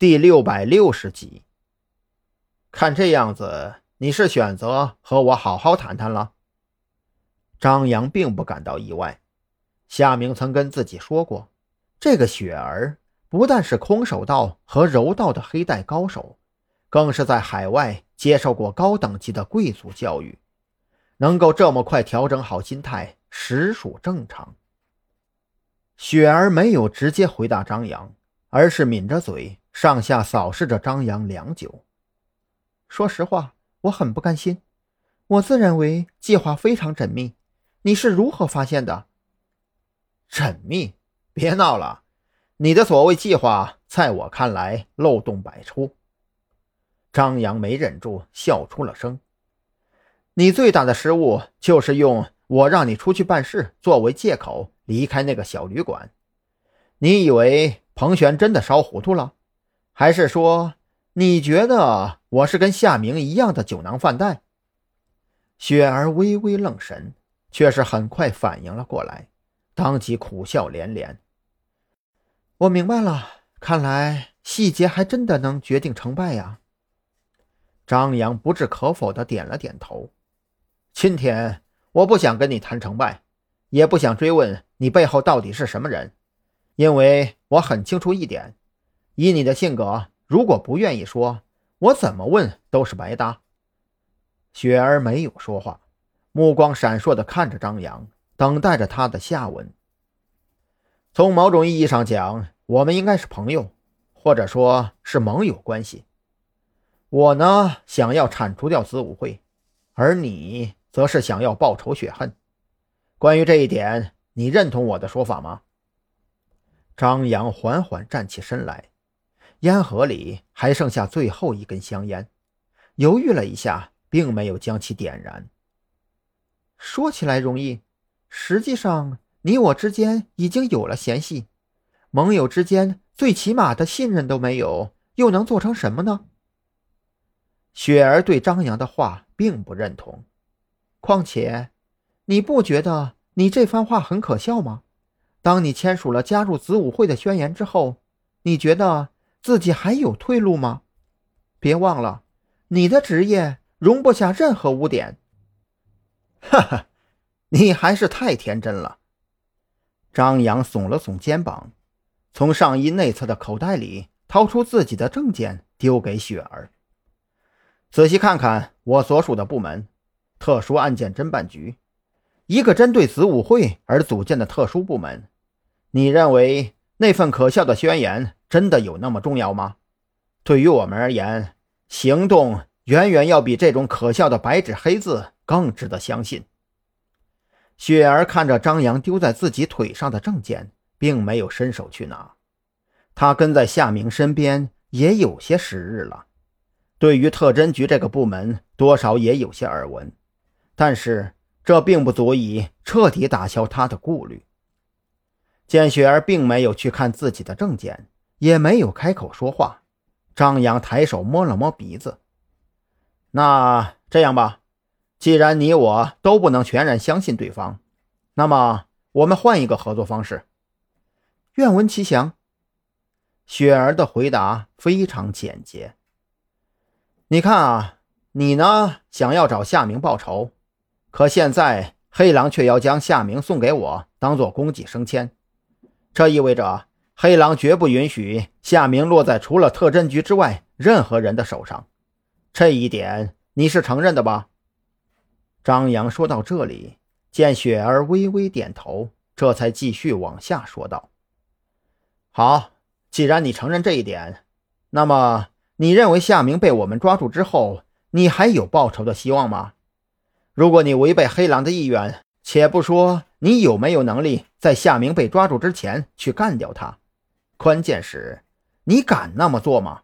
第六百六十集。看这样子，你是选择和我好好谈谈了。张扬并不感到意外，夏明曾跟自己说过，这个雪儿不但是空手道和柔道的黑带高手，更是在海外接受过高等级的贵族教育，能够这么快调整好心态，实属正常。雪儿没有直接回答张扬，而是抿着嘴，上下扫视着张扬良久。说实话，我很不甘心。我自认为计划非常缜密，你是如何发现的？缜密？别闹了！你的所谓计划，在我看来漏洞百出。张扬没忍住，笑出了声。你最大的失误就是用我让你出去办事作为借口。离开那个小旅馆，你以为彭璇真的烧糊涂了，还是说你觉得我是跟夏明一样的酒囊饭袋？雪儿微微愣神，却是很快反应了过来，当即苦笑连连。我明白了，看来细节还真的能决定成败呀。张扬不置可否的点了点头。今天我不想跟你谈成败。也不想追问你背后到底是什么人，因为我很清楚一点：以你的性格，如果不愿意说，我怎么问都是白搭。雪儿没有说话，目光闪烁地看着张扬，等待着他的下文。从某种意义上讲，我们应该是朋友，或者说是盟友关系。我呢，想要铲除掉子午会，而你则是想要报仇雪恨。关于这一点，你认同我的说法吗？张扬缓缓站起身来，烟盒里还剩下最后一根香烟，犹豫了一下，并没有将其点燃。说起来容易，实际上你我之间已经有了嫌隙，盟友之间最起码的信任都没有，又能做成什么呢？雪儿对张扬的话并不认同，况且。你不觉得你这番话很可笑吗？当你签署了加入子午会的宣言之后，你觉得自己还有退路吗？别忘了，你的职业容不下任何污点。哈哈，你还是太天真了。张扬耸了耸肩膀，从上衣内侧的口袋里掏出自己的证件，丢给雪儿。仔细看看我所属的部门——特殊案件侦办局。一个针对子午会而组建的特殊部门，你认为那份可笑的宣言真的有那么重要吗？对于我们而言，行动远远要比这种可笑的白纸黑字更值得相信。雪儿看着张扬丢在自己腿上的证件，并没有伸手去拿。他跟在夏明身边也有些时日了，对于特侦局这个部门，多少也有些耳闻，但是。这并不足以彻底打消他的顾虑。见雪儿并没有去看自己的证件，也没有开口说话，张扬抬手摸了摸鼻子。那这样吧，既然你我都不能全然相信对方，那么我们换一个合作方式。愿闻其详。雪儿的回答非常简洁。你看啊，你呢，想要找夏明报仇。可现在黑狼却要将夏明送给我，当做供给升迁。这意味着黑狼绝不允许夏明落在除了特侦局之外任何人的手上。这一点你是承认的吧？张扬说到这里，见雪儿微微点头，这才继续往下说道：“好，既然你承认这一点，那么你认为夏明被我们抓住之后，你还有报仇的希望吗？”如果你违背黑狼的意愿，且不说你有没有能力在夏明被抓住之前去干掉他，关键是，你敢那么做吗？